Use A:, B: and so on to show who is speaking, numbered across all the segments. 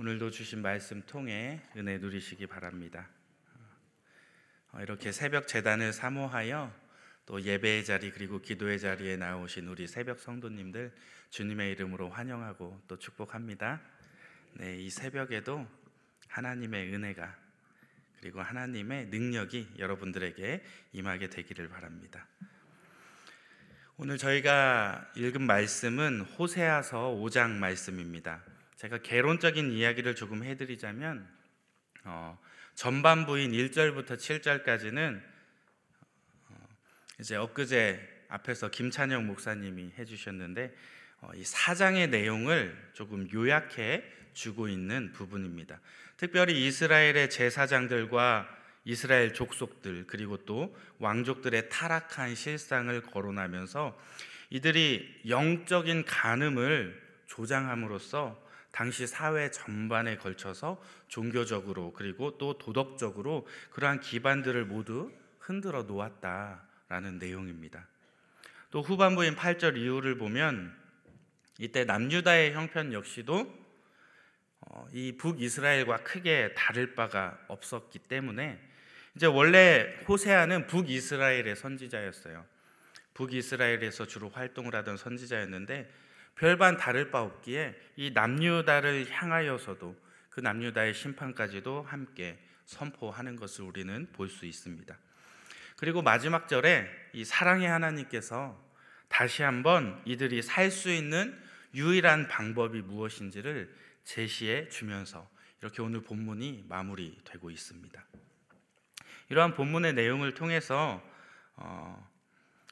A: 오늘도 주신 말씀 통해 은혜 누리시기 바랍니다. 어, 이렇게 새벽 재단을 사모하여 또 예배의 자리 그리고 기도의 자리에 나오신 우리 새벽 성도님들 주님의 이름으로 환영하고 또 축복합니다. 네, 이 새벽에도 하나님의 은혜가 그리고 하나님의 능력이 여러분들에게 임하게 되기를 바랍니다. 오늘 저희가 읽은 말씀은 호세아서 5장 말씀입니다. 제가 개론적인 이야기를 조금 해드리자면 어, 전반부인 1절부터 7절까지는 어, 이제 엊그제 앞에서 김찬영 목사님이 해주셨는데 어, 이 사장의 내용을 조금 요약해 주고 있는 부분입니다. 특별히 이스라엘의 제사장들과 이스라엘 족속들 그리고 또 왕족들의 타락한 실상을 거론하면서 이들이 영적인 간음을 조장함으로써 당시 사회 전반에 걸쳐서 종교적으로 그리고 또 도덕적으로 그러한 기반들을 모두 흔들어 놓았다라는 내용입니다. 또 후반부인 8절 이후를 보면 이때 남유다의 형편 역시도 어, 이 북이스라엘과 크게 다를 바가 없었기 때문에 이제 원래 호세아는 북이스라엘의 선지자였어요. 북이스라엘에서 주로 활동을 하던 선지자였는데 별반 다를 바 없기에 이 남유다를 향하여서도 그 남유다의 심판까지도 함께 선포하는 것을 우리는 볼 수 있습니다. 그리고 마지막 절에 이 사랑의 하나님께서 다시 한번 이들이 살 수 있는 유일한 방법이 무엇인지를 제시해 주면서 이렇게 오늘 본문이 마무리되고 있습니다. 이러한 본문의 내용을 통해서 어,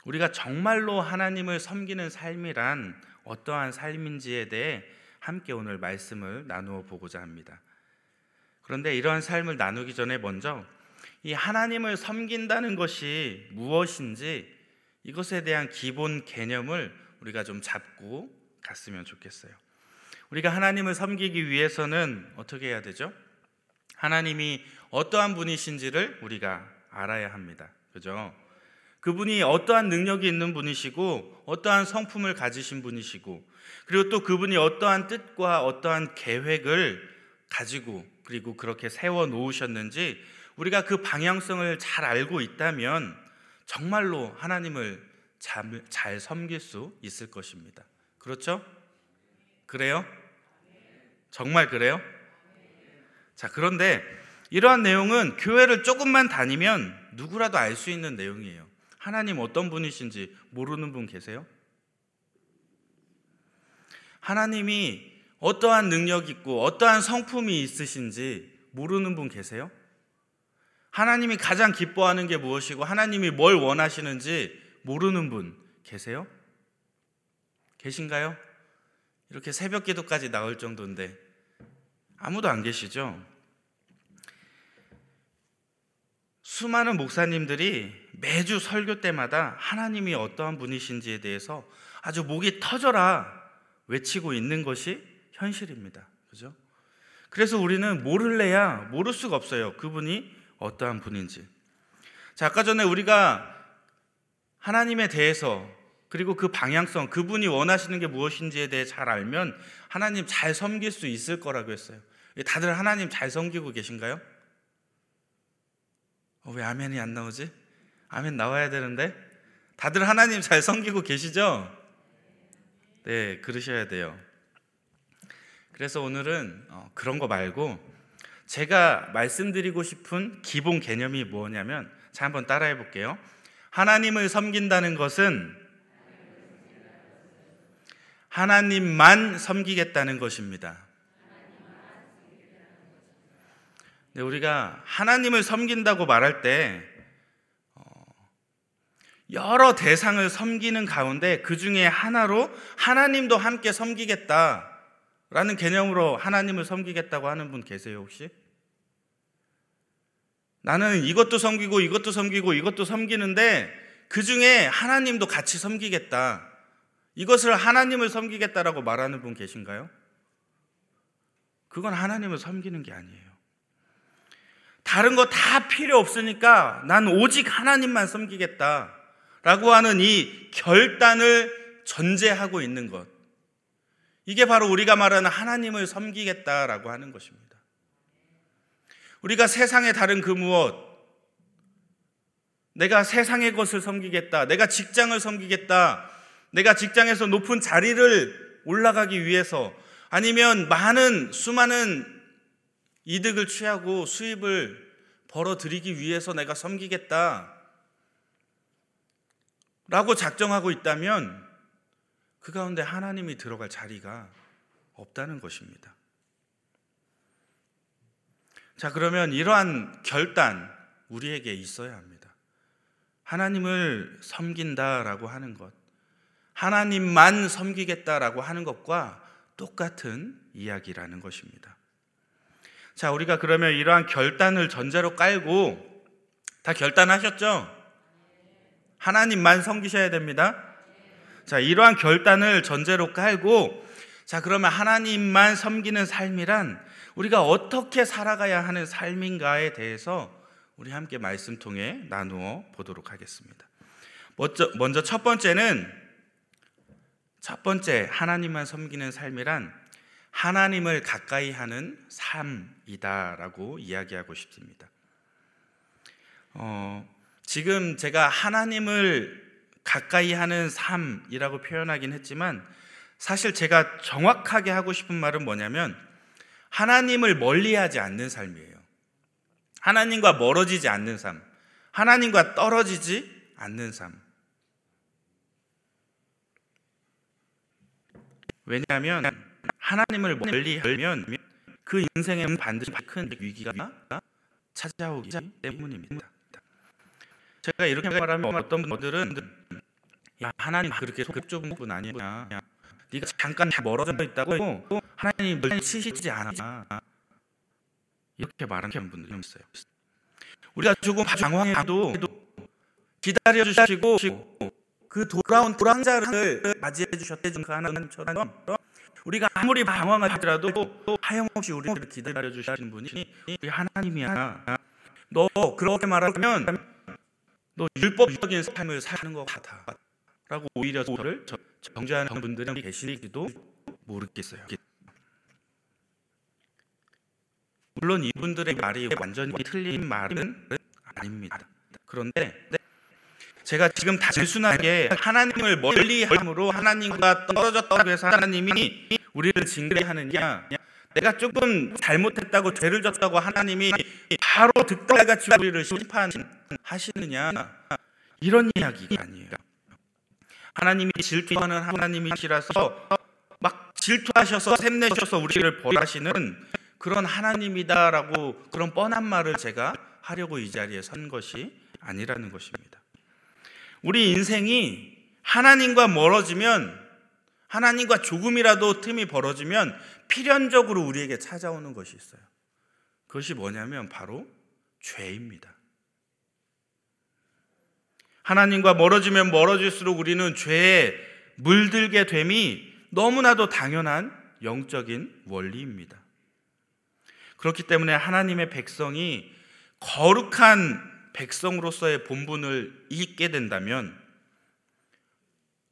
A: 우리가 정말로 하나님을 섬기는 삶이란 어떠한 삶인지에 대해 함께 오늘 말씀을 나누어 보고자 합니다. 그런데 이러한 삶을 나누기 전에 먼저 이 하나님을 섬긴다는 것이 무엇인지 이것에 대한 기본 개념을 우리가 좀 잡고 갔으면 좋겠어요. 우리가 하나님을 섬기기 위해서는 어떻게 해야 되죠? 하나님이 어떠한 분이신지를 우리가 알아야 합니다. 그죠? 그분이 어떠한 능력이 있는 분이시고 어떠한 성품을 가지신 분이시고 그리고 또 그분이 어떠한 뜻과 어떠한 계획을 가지고 그리고 그렇게 세워 놓으셨는지 우리가 그 방향성을 잘 알고 있다면 정말로 하나님을 잘, 잘 섬길 수 있을 것입니다. 그렇죠? 그래요? 정말 그래요? 자, 그런데 이러한 내용은 교회를 조금만 다니면 누구라도 알 수 있는 내용이에요. 하나님 어떤 분이신지 모르는 분 계세요? 하나님이 어떠한 능력 있고 어떠한 성품이 있으신지 모르는 분 계세요? 하나님이 가장 기뻐하는 게 무엇이고 하나님이 뭘 원하시는지 모르는 분 계세요? 계신가요? 이렇게 새벽 기도까지 나올 정도인데 아무도 안 계시죠? 수많은 목사님들이 매주 설교 때마다 하나님이 어떠한 분이신지에 대해서 아주 목이 터져라 외치고 있는 것이 현실입니다. 그죠? 그래서 우리는 모를래야 모를 수가 없어요. 그분이 어떠한 분인지. 자, 아까 전에 우리가 하나님에 대해서 그리고 그 방향성, 그분이 원하시는 게 무엇인지에 대해 잘 알면 하나님 잘 섬길 수 있을 거라고 했어요. 다들 하나님 잘 섬기고 계신가요? 어, 왜 아멘이 안 나오지? 아멘 나와야 되는데 다들 하나님 잘 섬기고 계시죠? 네, 그러셔야 돼요. 그래서 오늘은 어, 그런 거 말고 제가 말씀드리고 싶은 기본 개념이 뭐냐면 자 한번 따라해 볼게요. 하나님을 섬긴다는 것은 하나님만 섬기겠다는 것입니다. 네, 우리가 하나님을 섬긴다고 말할 때 어, 여러 대상을 섬기는 가운데 그 중에 하나로 하나님도 함께 섬기겠다라는 개념으로 하나님을 섬기겠다고 하는 분 계세요 혹시? 나는 이것도 섬기고 이것도 섬기고 이것도 섬기는데 그 중에 하나님도 같이 섬기겠다. 이것을 하나님을 섬기겠다라고 말하는 분 계신가요? 그건 하나님을 섬기는 게 아니에요. 다른 거 다 필요 없으니까 난 오직 하나님만 섬기겠다. 라고 하는 이 결단을 전제하고 있는 것. 이게 바로 우리가 말하는 하나님을 섬기겠다라고 하는 것입니다. 우리가 세상의 다른 그 무엇, 내가 세상의 것을 섬기겠다, 내가 직장을 섬기겠다, 내가 직장에서 높은 자리를 올라가기 위해서 아니면 많은 수많은 이득을 취하고 수입을 벌어들이기 위해서 내가 섬기겠다. 라고 작정하고 있다면 그 가운데 하나님이 들어갈 자리가 없다는 것입니다. 자, 그러면 이러한 결단 우리에게 있어야 합니다. 하나님을 섬긴다라고 하는 것, 하나님만 섬기겠다라고 하는 것과 똑같은 이야기라는 것입니다. 자, 우리가 그러면 이러한 결단을 전제로 깔고 다 결단하셨죠? 하나님만 섬기셔야 됩니다. 자, 이러한 결단을 전제로 깔고 자, 그러면 하나님만 섬기는 삶이란 우리가 어떻게 살아가야 하는 삶인가에 대해서 우리 함께 말씀 통해 나누어 보도록 하겠습니다. 먼저, 먼저 첫 번째는 첫 번째 하나님만 섬기는 삶이란 하나님을 가까이 하는 삶이다라고 이야기하고 싶습니다. 어, 지금 제가 하나님을 가까이 하는 삶이라고 표현하긴 했지만 사실 제가 정확하게 하고 싶은 말은 뭐냐면 하나님을 멀리하지 않는 삶이에요. 하나님과 멀어지지 않는 삶, 하나님과 떨어지지 않는 삶. 왜냐하면 하나님을 멀리 하면 그 인생에 반드시 큰 위기가 찾아오기 때문입니다. 제가 이렇게 말하면 어떤 분들은 야 하나님 그렇게 속 좁은 분 아니냐 네가 잠깐 멀어져 있다고 하나님 널 치시지 않아. 이렇게 말하는 분들이 있어요. 우리가 조금 방황해도 기다려 주시고 그 돌아온 불황자를 맞이해 주셨던 그 하나님처럼 우리가 아무리 방황하더라도 하염없이 우리를 기다려 주시는 분이 우리 하나님이야. 너 그렇게 말하면 너 율법적인 삶을 사는 것 같아. 라고 오히려 저를 정죄하는 분들은 계시지도 모르겠어요. 물론 이분들의 말이 완전히 틀린 말은 아닙니다. 그런데 제가 지금 단순하게 하나님을 멀리 함으로 하나님과 떨어졌다고 해서 하나님이 우리를 징계하느냐 내가 조금 잘못했다고 죄를 졌다고 하나님이 바로 득달같이 우리를 심판하시느냐 이런 이야기가 아니에요. 하나님이 질투하는 하나님이시라서 막 질투하셔서 샘내셔서 우리를 벌하시는 그런 하나님이다라고 그런 뻔한 말을 제가 하려고 이 자리에 선 것이 아니라는 것입니다. 우리 인생이 하나님과 멀어지면 하나님과 조금이라도 틈이 벌어지면 필연적으로 우리에게 찾아오는 것이 있어요. 그것이 뭐냐면 바로 죄입니다. 하나님과 멀어지면 멀어질수록 우리는 죄에 물들게 됨이 너무나도 당연한 영적인 원리입니다. 그렇기 때문에 하나님의 백성이 거룩한 백성으로서의 본분을 잊게 된다면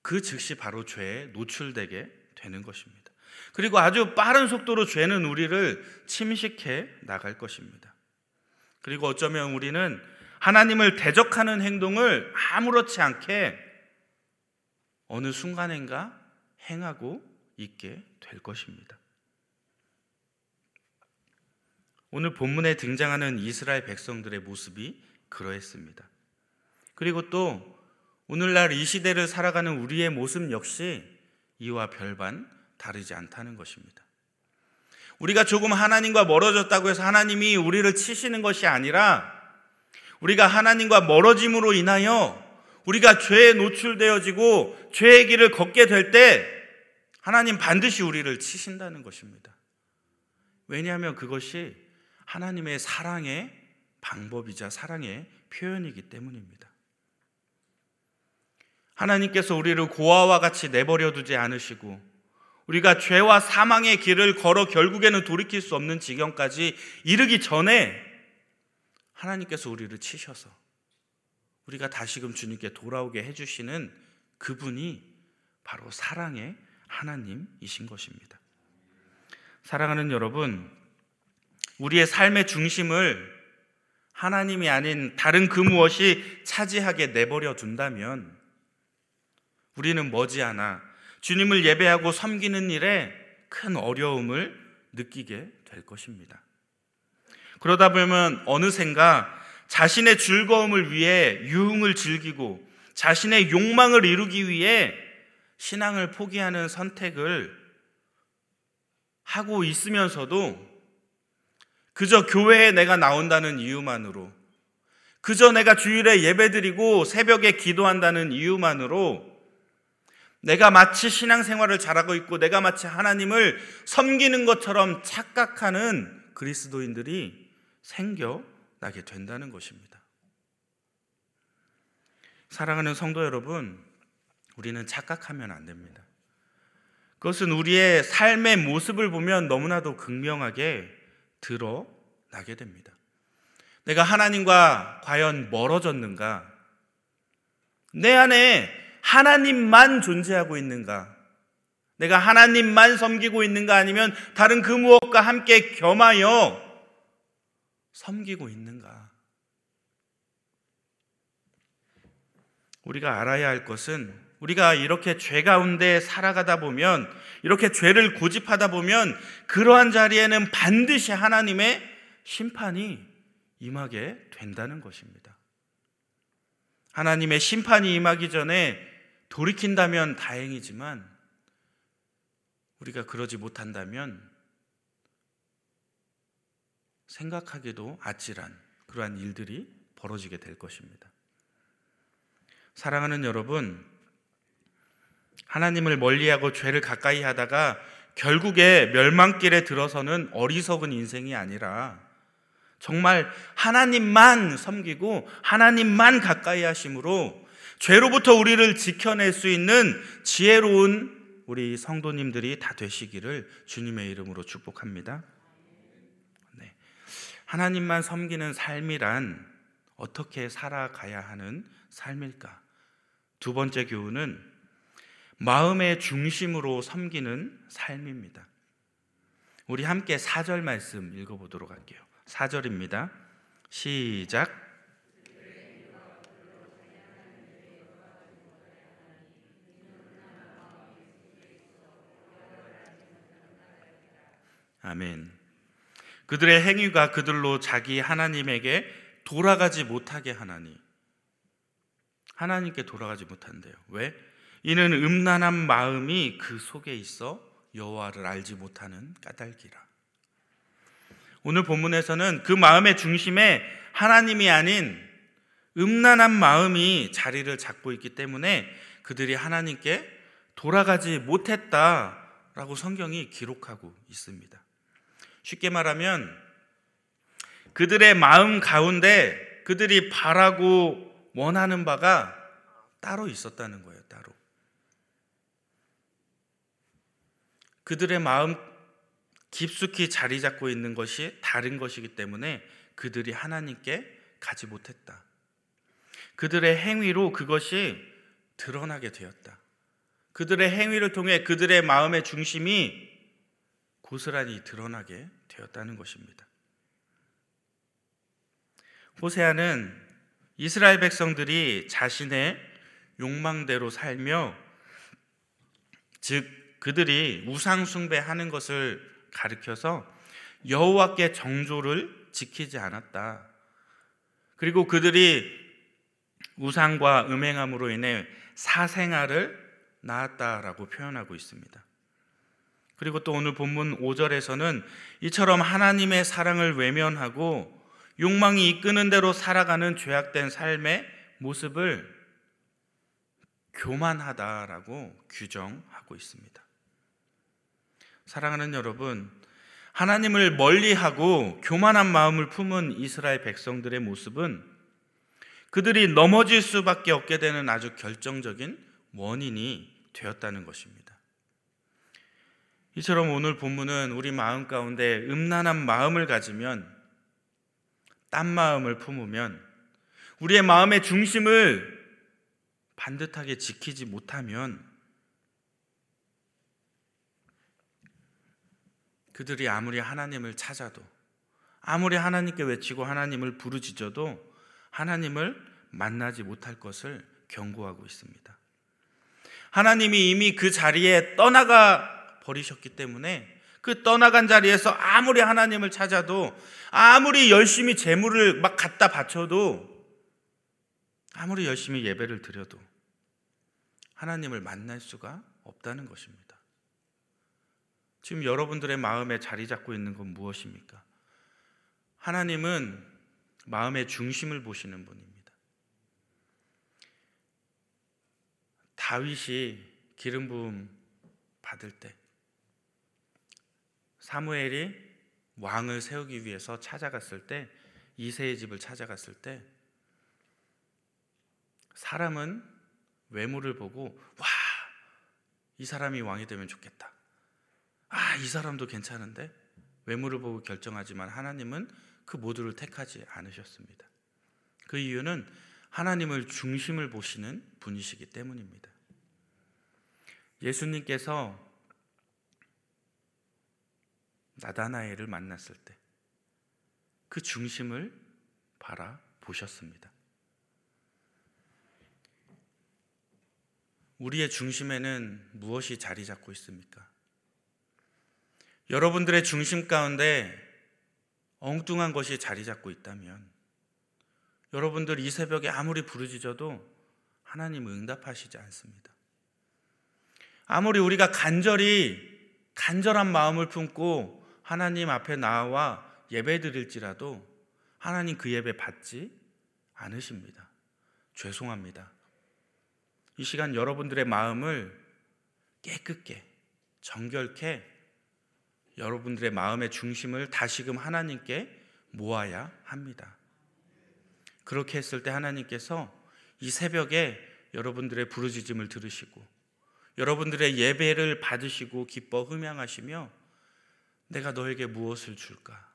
A: 그 즉시 바로 죄에 노출되게 되는 것입니다. 그리고 아주 빠른 속도로 죄는 우리를 침식해 나갈 것입니다. 그리고 어쩌면 우리는 하나님을 대적하는 행동을 아무렇지 않게 어느 순간인가 행하고 있게 될 것입니다. 오늘 본문에 등장하는 이스라엘 백성들의 모습이 그러했습니다. 그리고 또 오늘날 이 시대를 살아가는 우리의 모습 역시 이와 별반 다르지 않다는 것입니다. 우리가 조금 하나님과 멀어졌다고 해서 하나님이 우리를 치시는 것이 아니라 우리가 하나님과 멀어짐으로 인하여 우리가 죄에 노출되어지고 죄의 길을 걷게 될 때 하나님 반드시 우리를 치신다는 것입니다. 왜냐하면 그것이 하나님의 사랑의 방법이자 사랑의 표현이기 때문입니다. 하나님께서 우리를 고아와 같이 내버려 두지 않으시고 우리가 죄와 사망의 길을 걸어 결국에는 돌이킬 수 없는 지경까지 이르기 전에 하나님께서 우리를 치셔서 우리가 다시금 주님께 돌아오게 해주시는 그분이 바로 사랑의 하나님이신 것입니다. 사랑하는 여러분, 우리의 삶의 중심을 하나님이 아닌 다른 그 무엇이 차지하게 내버려 둔다면 우리는 머지않아 주님을 예배하고 섬기는 일에 큰 어려움을 느끼게 될 것입니다. 그러다 보면 어느샌가 자신의 즐거움을 위해 유흥을 즐기고 자신의 욕망을 이루기 위해 신앙을 포기하는 선택을 하고 있으면서도 그저 교회에 내가 나온다는 이유만으로 그저 내가 주일에 예배드리고 새벽에 기도한다는 이유만으로 내가 마치 신앙생활을 잘하고 있고 내가 마치 하나님을 섬기는 것처럼 착각하는 그리스도인들이 생겨나게 된다는 것입니다. 사랑하는 성도 여러분, 우리는 착각하면 안 됩니다. 그것은 우리의 삶의 모습을 보면 너무나도 극명하게 드러나게 됩니다. 내가 하나님과 과연 멀어졌는가? 내 안에 하나님만 존재하고 있는가? 내가 하나님만 섬기고 있는가? 아니면 다른 그 무엇과 함께 겸하여 섬기고 있는가? 우리가 알아야 할 것은 우리가 이렇게 죄 가운데 살아가다 보면 이렇게 죄를 고집하다 보면 그러한 자리에는 반드시 하나님의 심판이 임하게 된다는 것입니다. 하나님의 심판이 임하기 전에 돌이킨다면 다행이지만 우리가 그러지 못한다면 생각하기도 아찔한 그러한 일들이 벌어지게 될 것입니다. 사랑하는 여러분, 하나님을 멀리하고 죄를 가까이 하다가 결국에 멸망길에 들어서는 어리석은 인생이 아니라 정말 하나님만 섬기고 하나님만 가까이 하심으로 죄로부터 우리를 지켜낼 수 있는 지혜로운 우리 성도님들이 다 되시기를 주님의 이름으로 축복합니다. 네. 하나님만 섬기는 삶이란 어떻게 살아가야 하는 삶일까? 두 번째 교훈은 마음의 중심으로 섬기는 삶입니다. 우리 함께 4절 말씀 읽어보도록 할게요. 4절입니다. 시작. 아멘. 그들의 행위가 그들로 자기 하나님에게 돌아가지 못하게 하나니. 하나님께 돌아가지 못한대요. 왜? 이는 음란한 마음이 그 속에 있어 여호와를 알지 못하는 까닭이라. 오늘 본문에서는 그 마음의 중심에 하나님이 아닌 음란한 마음이 자리를 잡고 있기 때문에 그들이 하나님께 돌아가지 못했다라고 성경이 기록하고 있습니다. 쉽게 말하면 그들의 마음 가운데 그들이 바라고 원하는 바가 따로 있었다는 거예요, 따로. 그들의 마음 깊숙이 자리 잡고 있는 것이 다른 것이기 때문에 그들이 하나님께 가지 못했다. 그들의 행위로 그것이 드러나게 되었다. 그들의 행위를 통해 그들의 마음의 중심이 고스란히 드러나게 되었다는 것입니다. 호세아는 이스라엘 백성들이 자신의 욕망대로 살며 즉 그들이 우상 숭배하는 것을 가리켜서 여호와께 정조를 지키지 않았다. 그리고 그들이 우상과 음행함으로 인해 사생아를 낳았다라고 표현하고 있습니다. 그리고 또 오늘 본문 5절에서는 이처럼 하나님의 사랑을 외면하고 욕망이 이끄는 대로 살아가는 죄악된 삶의 모습을 교만하다라고 규정하고 있습니다. 사랑하는 여러분, 하나님을 멀리하고 교만한 마음을 품은 이스라엘 백성들의 모습은 그들이 넘어질 수밖에 없게 되는 아주 결정적인 원인이 되었다는 것입니다. 이처럼 오늘 본문은 우리 마음 가운데 음란한 마음을 가지면 딴 마음을 품으면 우리의 마음의 중심을 반듯하게 지키지 못하면 그들이 아무리 하나님을 찾아도 아무리 하나님께 외치고 하나님을 부르짖어도 하나님을 만나지 못할 것을 경고하고 있습니다. 하나님이 이미 그 자리에 떠나가 버리셨기 때문에 그 떠나간 자리에서 아무리 하나님을 찾아도 아무리 열심히 재물을 막 갖다 바쳐도 아무리 열심히 예배를 드려도 하나님을 만날 수가 없다는 것입니다. 지금 여러분들의 마음에 자리 잡고 있는 건 무엇입니까? 하나님은 마음의 중심을 보시는 분입니다. 다윗이 기름 부음 받을 때 사무엘이 왕을 세우기 위해서 찾아갔을 때 이세의 집을 찾아갔을 때 사람은 외모를 보고 와, 이 사람이 왕이 되면 좋겠다. 아, 이 사람도 괜찮은데 외모를 보고 결정하지만 하나님은 그 모두를 택하지 않으셨습니다. 그 이유는 하나님을 중심을 보시는 분이시기 때문입니다. 예수님께서 나다나엘을 만났을 때 그 중심을 바라보셨습니다. 우리의 중심에는 무엇이 자리 잡고 있습니까? 여러분들의 중심 가운데 엉뚱한 것이 자리 잡고 있다면 여러분들 이 새벽에 아무리 부르짖어도 하나님은 응답하시지 않습니다. 아무리 우리가 간절히 간절한 마음을 품고 하나님 앞에 나와 예배 드릴지라도 하나님 그 예배 받지 않으십니다. 죄송합니다. 이 시간 여러분들의 마음을 깨끗게 정결케 여러분들의 마음의 중심을 다시금 하나님께 모아야 합니다. 그렇게 했을 때 하나님께서 이 새벽에 여러분들의 부르짖음을 들으시고 여러분들의 예배를 받으시고 기뻐 흠양하시며 내가 너에게 무엇을 줄까?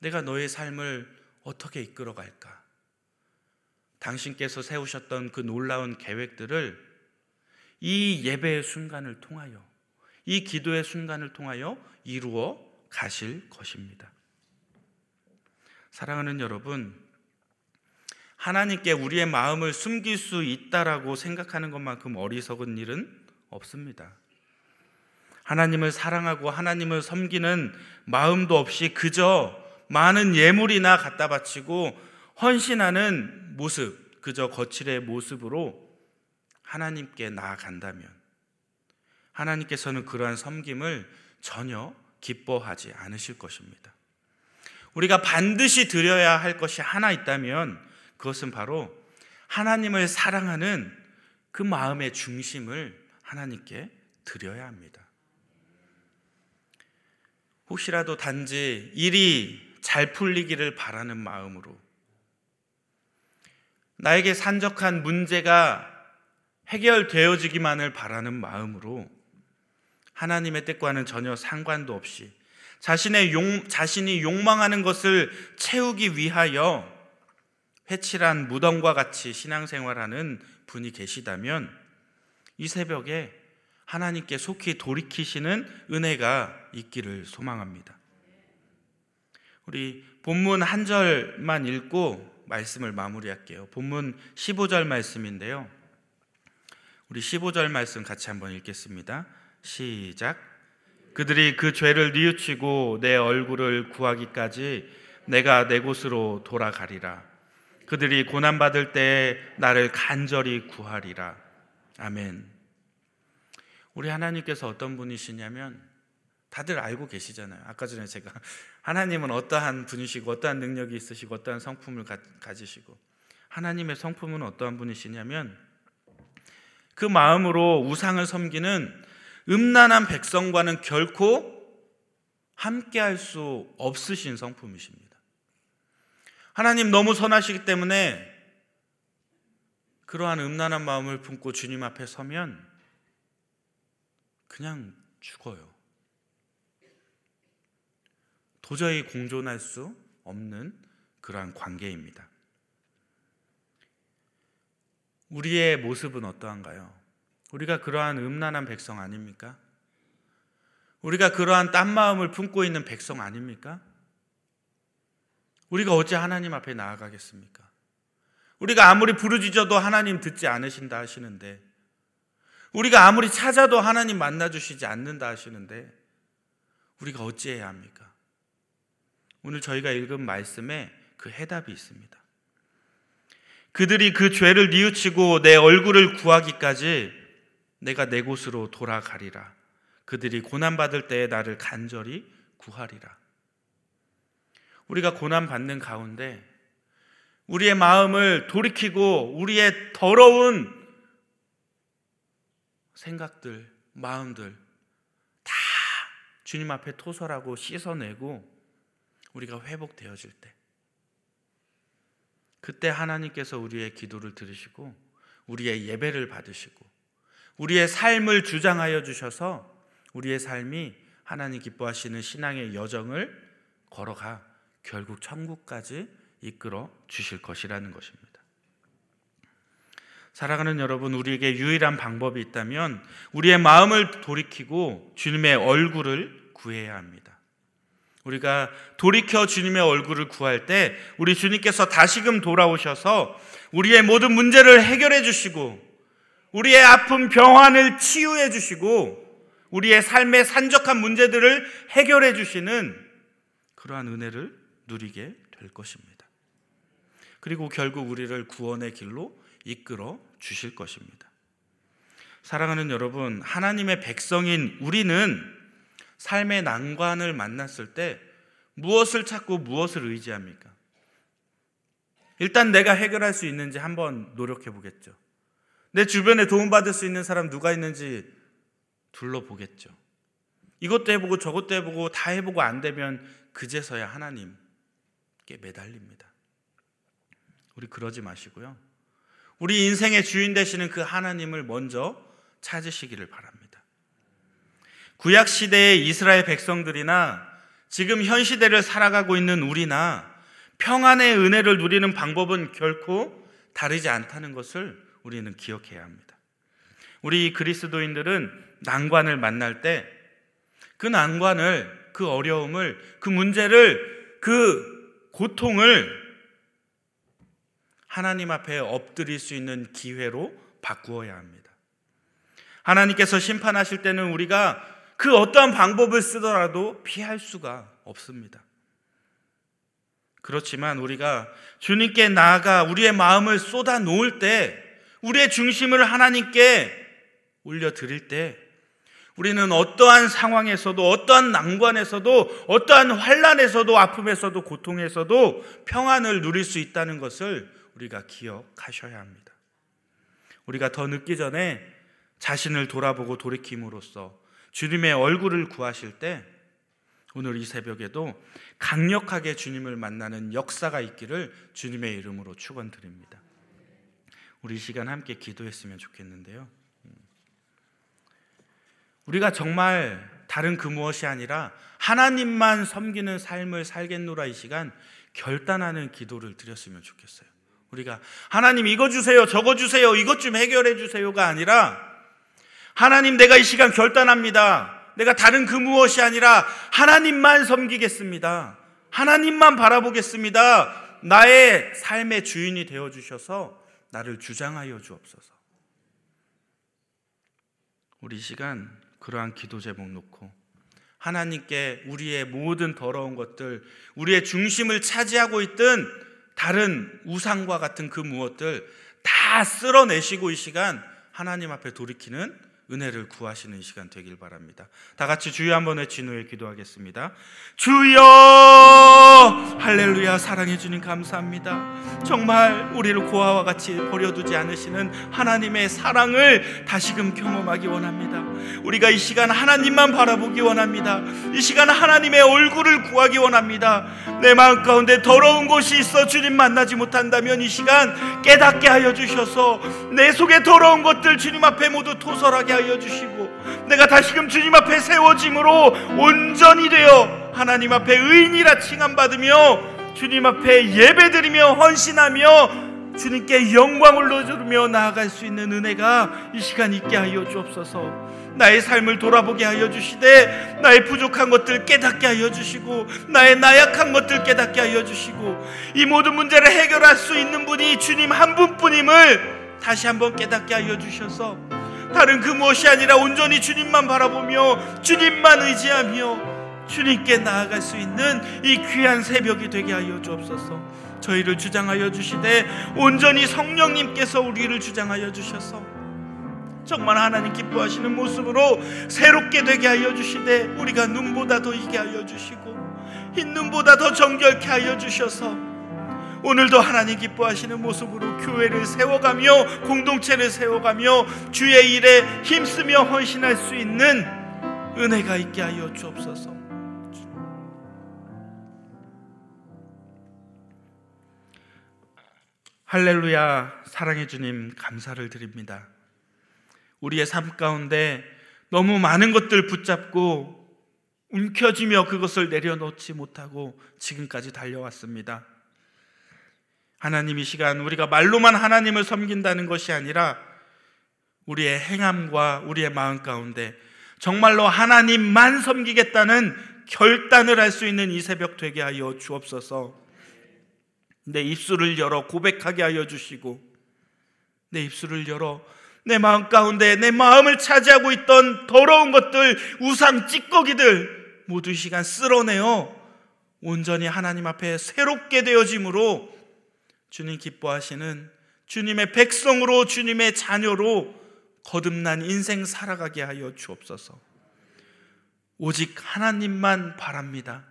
A: 내가 너의 삶을 어떻게 이끌어 갈까? 당신께서 세우셨던 그 놀라운 계획들을 이 예배의 순간을 통하여 이 기도의 순간을 통하여 이루어 가실 것입니다. 사랑하는 여러분, 하나님께 우리의 마음을 숨길 수 있다라고 생각하는 것만큼 어리석은 일은 없습니다. 하나님을 사랑하고 하나님을 섬기는 마음도 없이 그저 많은 예물이나 갖다 바치고 헌신하는 모습, 그저 거칠의 모습으로 하나님께 나아간다면 하나님께서는 그러한 섬김을 전혀 기뻐하지 않으실 것입니다. 우리가 반드시 드려야 할 것이 하나 있다면 그것은 바로 하나님을 사랑하는 그 마음의 중심을 하나님께 드려야 합니다. 혹시라도 단지 일이 잘 풀리기를 바라는 마음으로 나에게 산적한 문제가 해결되어지기만을 바라는 마음으로 하나님의 뜻과는 전혀 상관도 없이 자신의 용, 자신이 욕망하는 것을 채우기 위하여 회칠한 무덤과 같이 신앙생활하는 분이 계시다면 이 새벽에 하나님께 속히 돌이키시는 은혜가 있기를 소망합니다. 우리 본문 한 절만 읽고 말씀을 마무리할게요. 본문 15절 말씀인데요. 우리 15절 말씀 같이 한번 읽겠습니다. 시작. 그들이 그 죄를 뉘우치고 내 얼굴을 구하기까지 내가 내 곳으로 돌아가리라. 그들이 고난받을 때 나를 간절히 구하리라. 아멘. 우리 하나님께서 어떤 분이시냐면 다들 알고 계시잖아요. 아까 전에 제가 하나님은 어떠한 분이시고 어떠한 능력이 있으시고 어떠한 성품을 가, 지시고 하나님의 성품은 어떠한 분이시냐면 그 마음으로 우상을 섬기는 음란한 백성과는 결코 함께할 수 없으신 성품이십니다. 하나님 너무 선하시기 때문에 그러한 음란한 마음을 품고 주님 앞에 서면 그냥 죽어요. 도저히 공존할 수 없는 그러한 관계입니다. 우리의 모습은 어떠한가요? 우리가 그러한 음란한 백성 아닙니까? 우리가 그러한 딴 마음을 품고 있는 백성 아닙니까? 우리가 어찌 하나님 앞에 나아가겠습니까? 우리가 아무리 부르짖어도 하나님 듣지 않으신다 하시는데, 우리가 아무리 찾아도 하나님 만나주시지 않는다 하시는데, 우리가 어찌해야 합니까? 오늘 저희가 읽은 말씀에 그 해답이 있습니다. 그들이 그 죄를 뉘우치고 내 얼굴을 구하기까지 내가 내 곳으로 돌아가리라. 그들이 고난받을 때에 나를 간절히 구하리라. 우리가 고난받는 가운데 우리의 마음을 돌이키고 우리의 더러운 생각들, 마음들 다 주님 앞에 토설하고 씻어내고 우리가 회복되어질 때 그때 하나님께서 우리의 기도를 들으시고 우리의 예배를 받으시고 우리의 삶을 주장하여 주셔서 우리의 삶이 하나님 기뻐하시는 신앙의 여정을 걸어가 결국 천국까지 이끌어 주실 것이라는 것입니다. 사랑하는 여러분, 우리에게 유일한 방법이 있다면 우리의 마음을 돌이키고 주님의 얼굴을 구해야 합니다. 우리가 돌이켜 주님의 얼굴을 구할 때 우리 주님께서 다시금 돌아오셔서 우리의 모든 문제를 해결해 주시고 우리의 아픈 병환을 치유해 주시고 우리의 삶의 산적한 문제들을 해결해 주시는 그러한 은혜를 누리게 될 것입니다. 그리고 결국 우리를 구원의 길로 이끌어 주실 것입니다. 사랑하는 여러분, 하나님의 백성인 우리는 삶의 난관을 만났을 때 무엇을 찾고 무엇을 의지합니까? 일단 내가 해결할 수 있는지 한번 노력해 보겠죠. 내 주변에 도움받을 수 있는 사람 누가 있는지 둘러보겠죠. 이것도 해보고 저것도 해보고 다 해보고 안 되면 그제서야 하나님께 매달립니다. 우리 그러지 마시고요. 우리 인생의 주인 되시는 그 하나님을 먼저 찾으시기를 바랍니다. 구약 시대의 이스라엘 백성들이나 지금 현 시대를 살아가고 있는 우리나 평안의 은혜를 누리는 방법은 결코 다르지 않다는 것을 우리는 기억해야 합니다. 우리 그리스도인들은 난관을 만날 때 그 난관을, 그 어려움을, 그 문제를, 그 고통을 하나님 앞에 엎드릴 수 있는 기회로 바꾸어야 합니다. 하나님께서 심판하실 때는 우리가 그 어떠한 방법을 쓰더라도 피할 수가 없습니다. 그렇지만 우리가 주님께 나아가 우리의 마음을 쏟아 놓을 때, 우리의 중심을 하나님께 올려 드릴 때, 우리는 어떠한 상황에서도, 어떠한 난관에서도, 어떠한 환란에서도, 아픔에서도, 고통에서도 평안을 누릴 수 있다는 것을 우리가 기억하셔야 합니다. 우리가 더 늦기 전에 자신을 돌아보고 돌이킴으로써 주님의 얼굴을 구하실 때 오늘 이 새벽에도 강력하게 주님을 만나는 역사가 있기를 주님의 이름으로 축원드립니다. 우리 시간 함께 기도했으면 좋겠는데요. 우리가 정말 다른 그 무엇이 아니라 하나님만 섬기는 삶을 살겠노라 이 시간 결단하는 기도를 드렸으면 좋겠어요. 우리가 하나님 이거 주세요, 저거 주세요, 이것 좀 해결해 주세요가 아니라 하나님 내가 이 시간 결단합니다. 내가 다른 그 무엇이 아니라 하나님만 섬기겠습니다. 하나님만 바라보겠습니다. 나의 삶의 주인이 되어 주셔서 나를 주장하여 주옵소서. 우리 시간 그러한 기도 제목 놓고 하나님께 우리의 모든 더러운 것들, 우리의 중심을 차지하고 있던 다른 우상과 같은 그 무엇들 다 쓸어내시고 이 시간 하나님 앞에 돌이키는 은혜를 구하시는 시간 되길 바랍니다. 다 같이 주여 한번 외친 후에 기도하겠습니다. 주여! 할렐루야 사랑해 주님 감사합니다. 정말 우리를 고아와 같이 버려두지 않으시는 하나님의 사랑을 다시금 경험하기 원합니다. 우리가 이 시간 하나님만 바라보기 원합니다. 이 시간 하나님의 얼굴을 구하기 원합니다. 내 마음 가운데 더러운 곳이 있어 주님 만나지 못한다면 이 시간 깨닫게 하여 주셔서 내 속에 더러운 것들 주님 앞에 모두 토설하게 하여 주시고 내가 다시금 주님 앞에 세워짐으로 온전히 되어 하나님 앞에 의인이라 칭함 받으며 주님 앞에 예배드리며 헌신하며 주님께 영광을 올려주며 나아갈 수 있는 은혜가 이 시간 있게 하여 주옵소서. 나의 삶을 돌아보게 하여 주시되 나의 부족한 것들 깨닫게 하여 주시고 나의 나약한 것들 깨닫게 하여 주시고 이 모든 문제를 해결할 수 있는 분이 주님 한 분뿐임을 다시 한번 깨닫게 하여 주셔서 다른 그 무엇이 아니라 온전히 주님만 바라보며 주님만 의지하며 주님께 나아갈 수 있는 이 귀한 새벽이 되게 하여 주옵소서. 저희를 주장하여 주시되 온전히 성령님께서 우리를 주장하여 주셔서 정말 하나님 기뻐하시는 모습으로 새롭게 되게 하여 주시되 우리가 눈보다 더 이게 하여 주시고 흰 눈보다 더 정결케 하여 주셔서 오늘도 하나님 기뻐하시는 모습으로 교회를 세워가며 공동체를 세워가며 주의 일에 힘쓰며 헌신할 수 있는 은혜가 있게 하여 주옵소서. 할렐루야 사랑해 주님 감사를 드립니다. 우리의 삶 가운데 너무 많은 것들 붙잡고 움켜쥐며 그것을 내려놓지 못하고 지금까지 달려왔습니다. 하나님 이 시간 우리가 말로만 하나님을 섬긴다는 것이 아니라 우리의 행함과 우리의 마음 가운데 정말로 하나님만 섬기겠다는 결단을 할 수 있는 이 새벽 되게 하여 주옵소서. 내 입술을 열어 고백하게 하여 주시고 내 입술을 열어 내 마음 가운데 내 마음을 차지하고 있던 더러운 것들 우상 찌꺼기들 모두 이 시간 쓸어내어 온전히 하나님 앞에 새롭게 되어짐으로 주님 기뻐하시는 주님의 백성으로 주님의 자녀로 거듭난 인생 살아가게 하여 주옵소서. 오직 하나님만 바랍니다.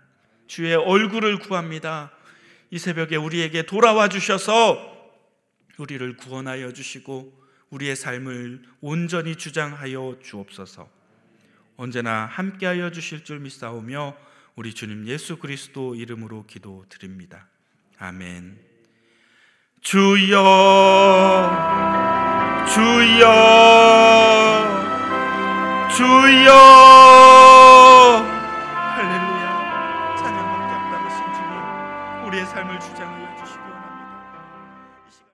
A: 주의 얼굴을 구합니다. 이 새벽에 우리에게 돌아와 주셔서 우리를 구원하여 주시고 우리의 삶을 온전히 주장하여 주옵소서. 언제나 함께하여 주실 줄 믿사오며 우리 주님 예수 그리스도 이름으로 기도드립니다. 아멘. 주여 주여 주여. 할렐루야. 찬양밖에 없다하신 주님 우리의 삶을 주장하여